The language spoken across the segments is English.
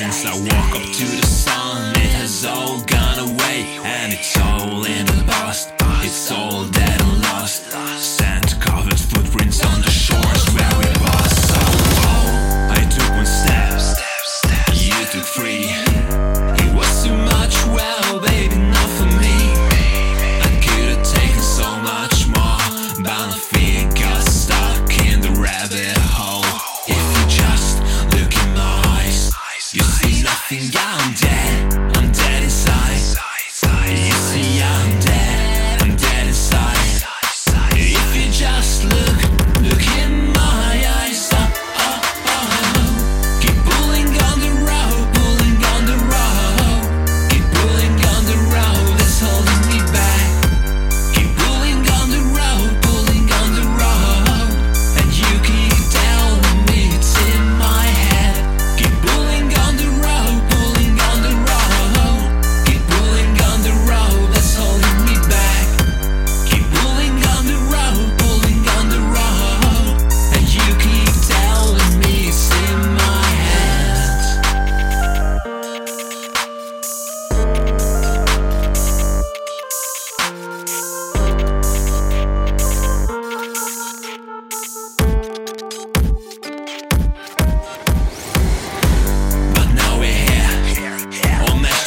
since I woke up to the sun. It has all gone away, and it's all in the past. It's all dead.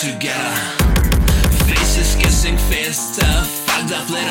together. Faces kissing fists, fucked up.